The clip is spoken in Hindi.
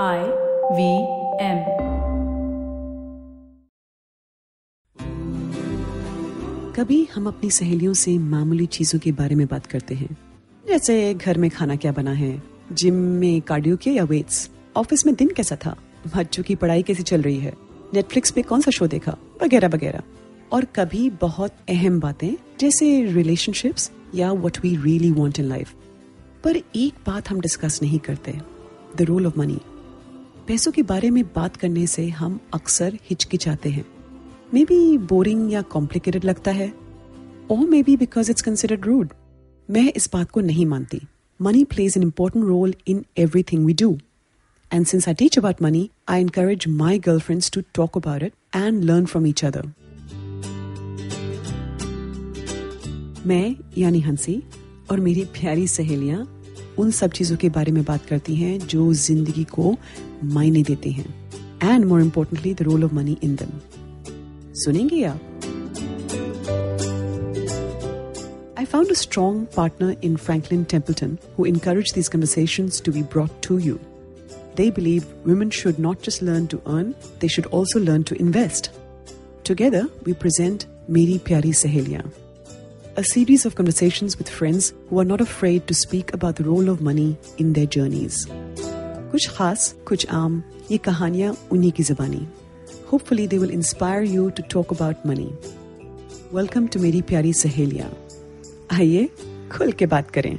I V M. कभी हम अपनी सहेलियों से मामूली चीज़ों के बारे में बात करते हैं। जैसे घर में खाना क्या बना है, जिम में कार्डियो किया या वेट्स ऑफ़िस में दिन कैसा था, बच्चों की पढ़ाई कैसी चल रही है नेटफ्लिक्स पे कौन सा शो देखा, वगैरह वगैरह। और कभी बहुत अहम बातें, जैसे रिलेशनशिप्स या what we really want in life पर एक बात हम डिस्कस नहीं करते द रोल ऑफ़ मनी पैसों के बारे में बात करने से हम अक्सर हिचकिचाते हैं। मे बी बोरिंग या कॉम्प्लिकेटेड लगता है और maybe because it's considered rude मैं इस बात को नहीं मानती। Money plays an important role in everything we do and since I teach about money I encourage my girl friends to talk about it and learn from each other मैं, यानी हँसी, और मेरी प्यारी सहेलियाँ उन सब चीज़ों के बारे में बात करती हैं जो ज़िंदगी को मायने देते हैं। And more importantly the role of money in them सुनेंगे आप? I found a strong partner in Franklin Templeton who encourage these conversation to be brought to you they believe women should not just learn to earn they should also learn to invest together we present मेरी प्यारी सहेलियाँ a series of conversations with friends who are not afraid to speak about the role of money in their journeys. कुछ खास कुछ आम ये कहानियां उन्हीं की जुबानी hopefully they will inspire you to talk about money welcome to मेरी प्यारी सहेलियां आइए खुल के बात करें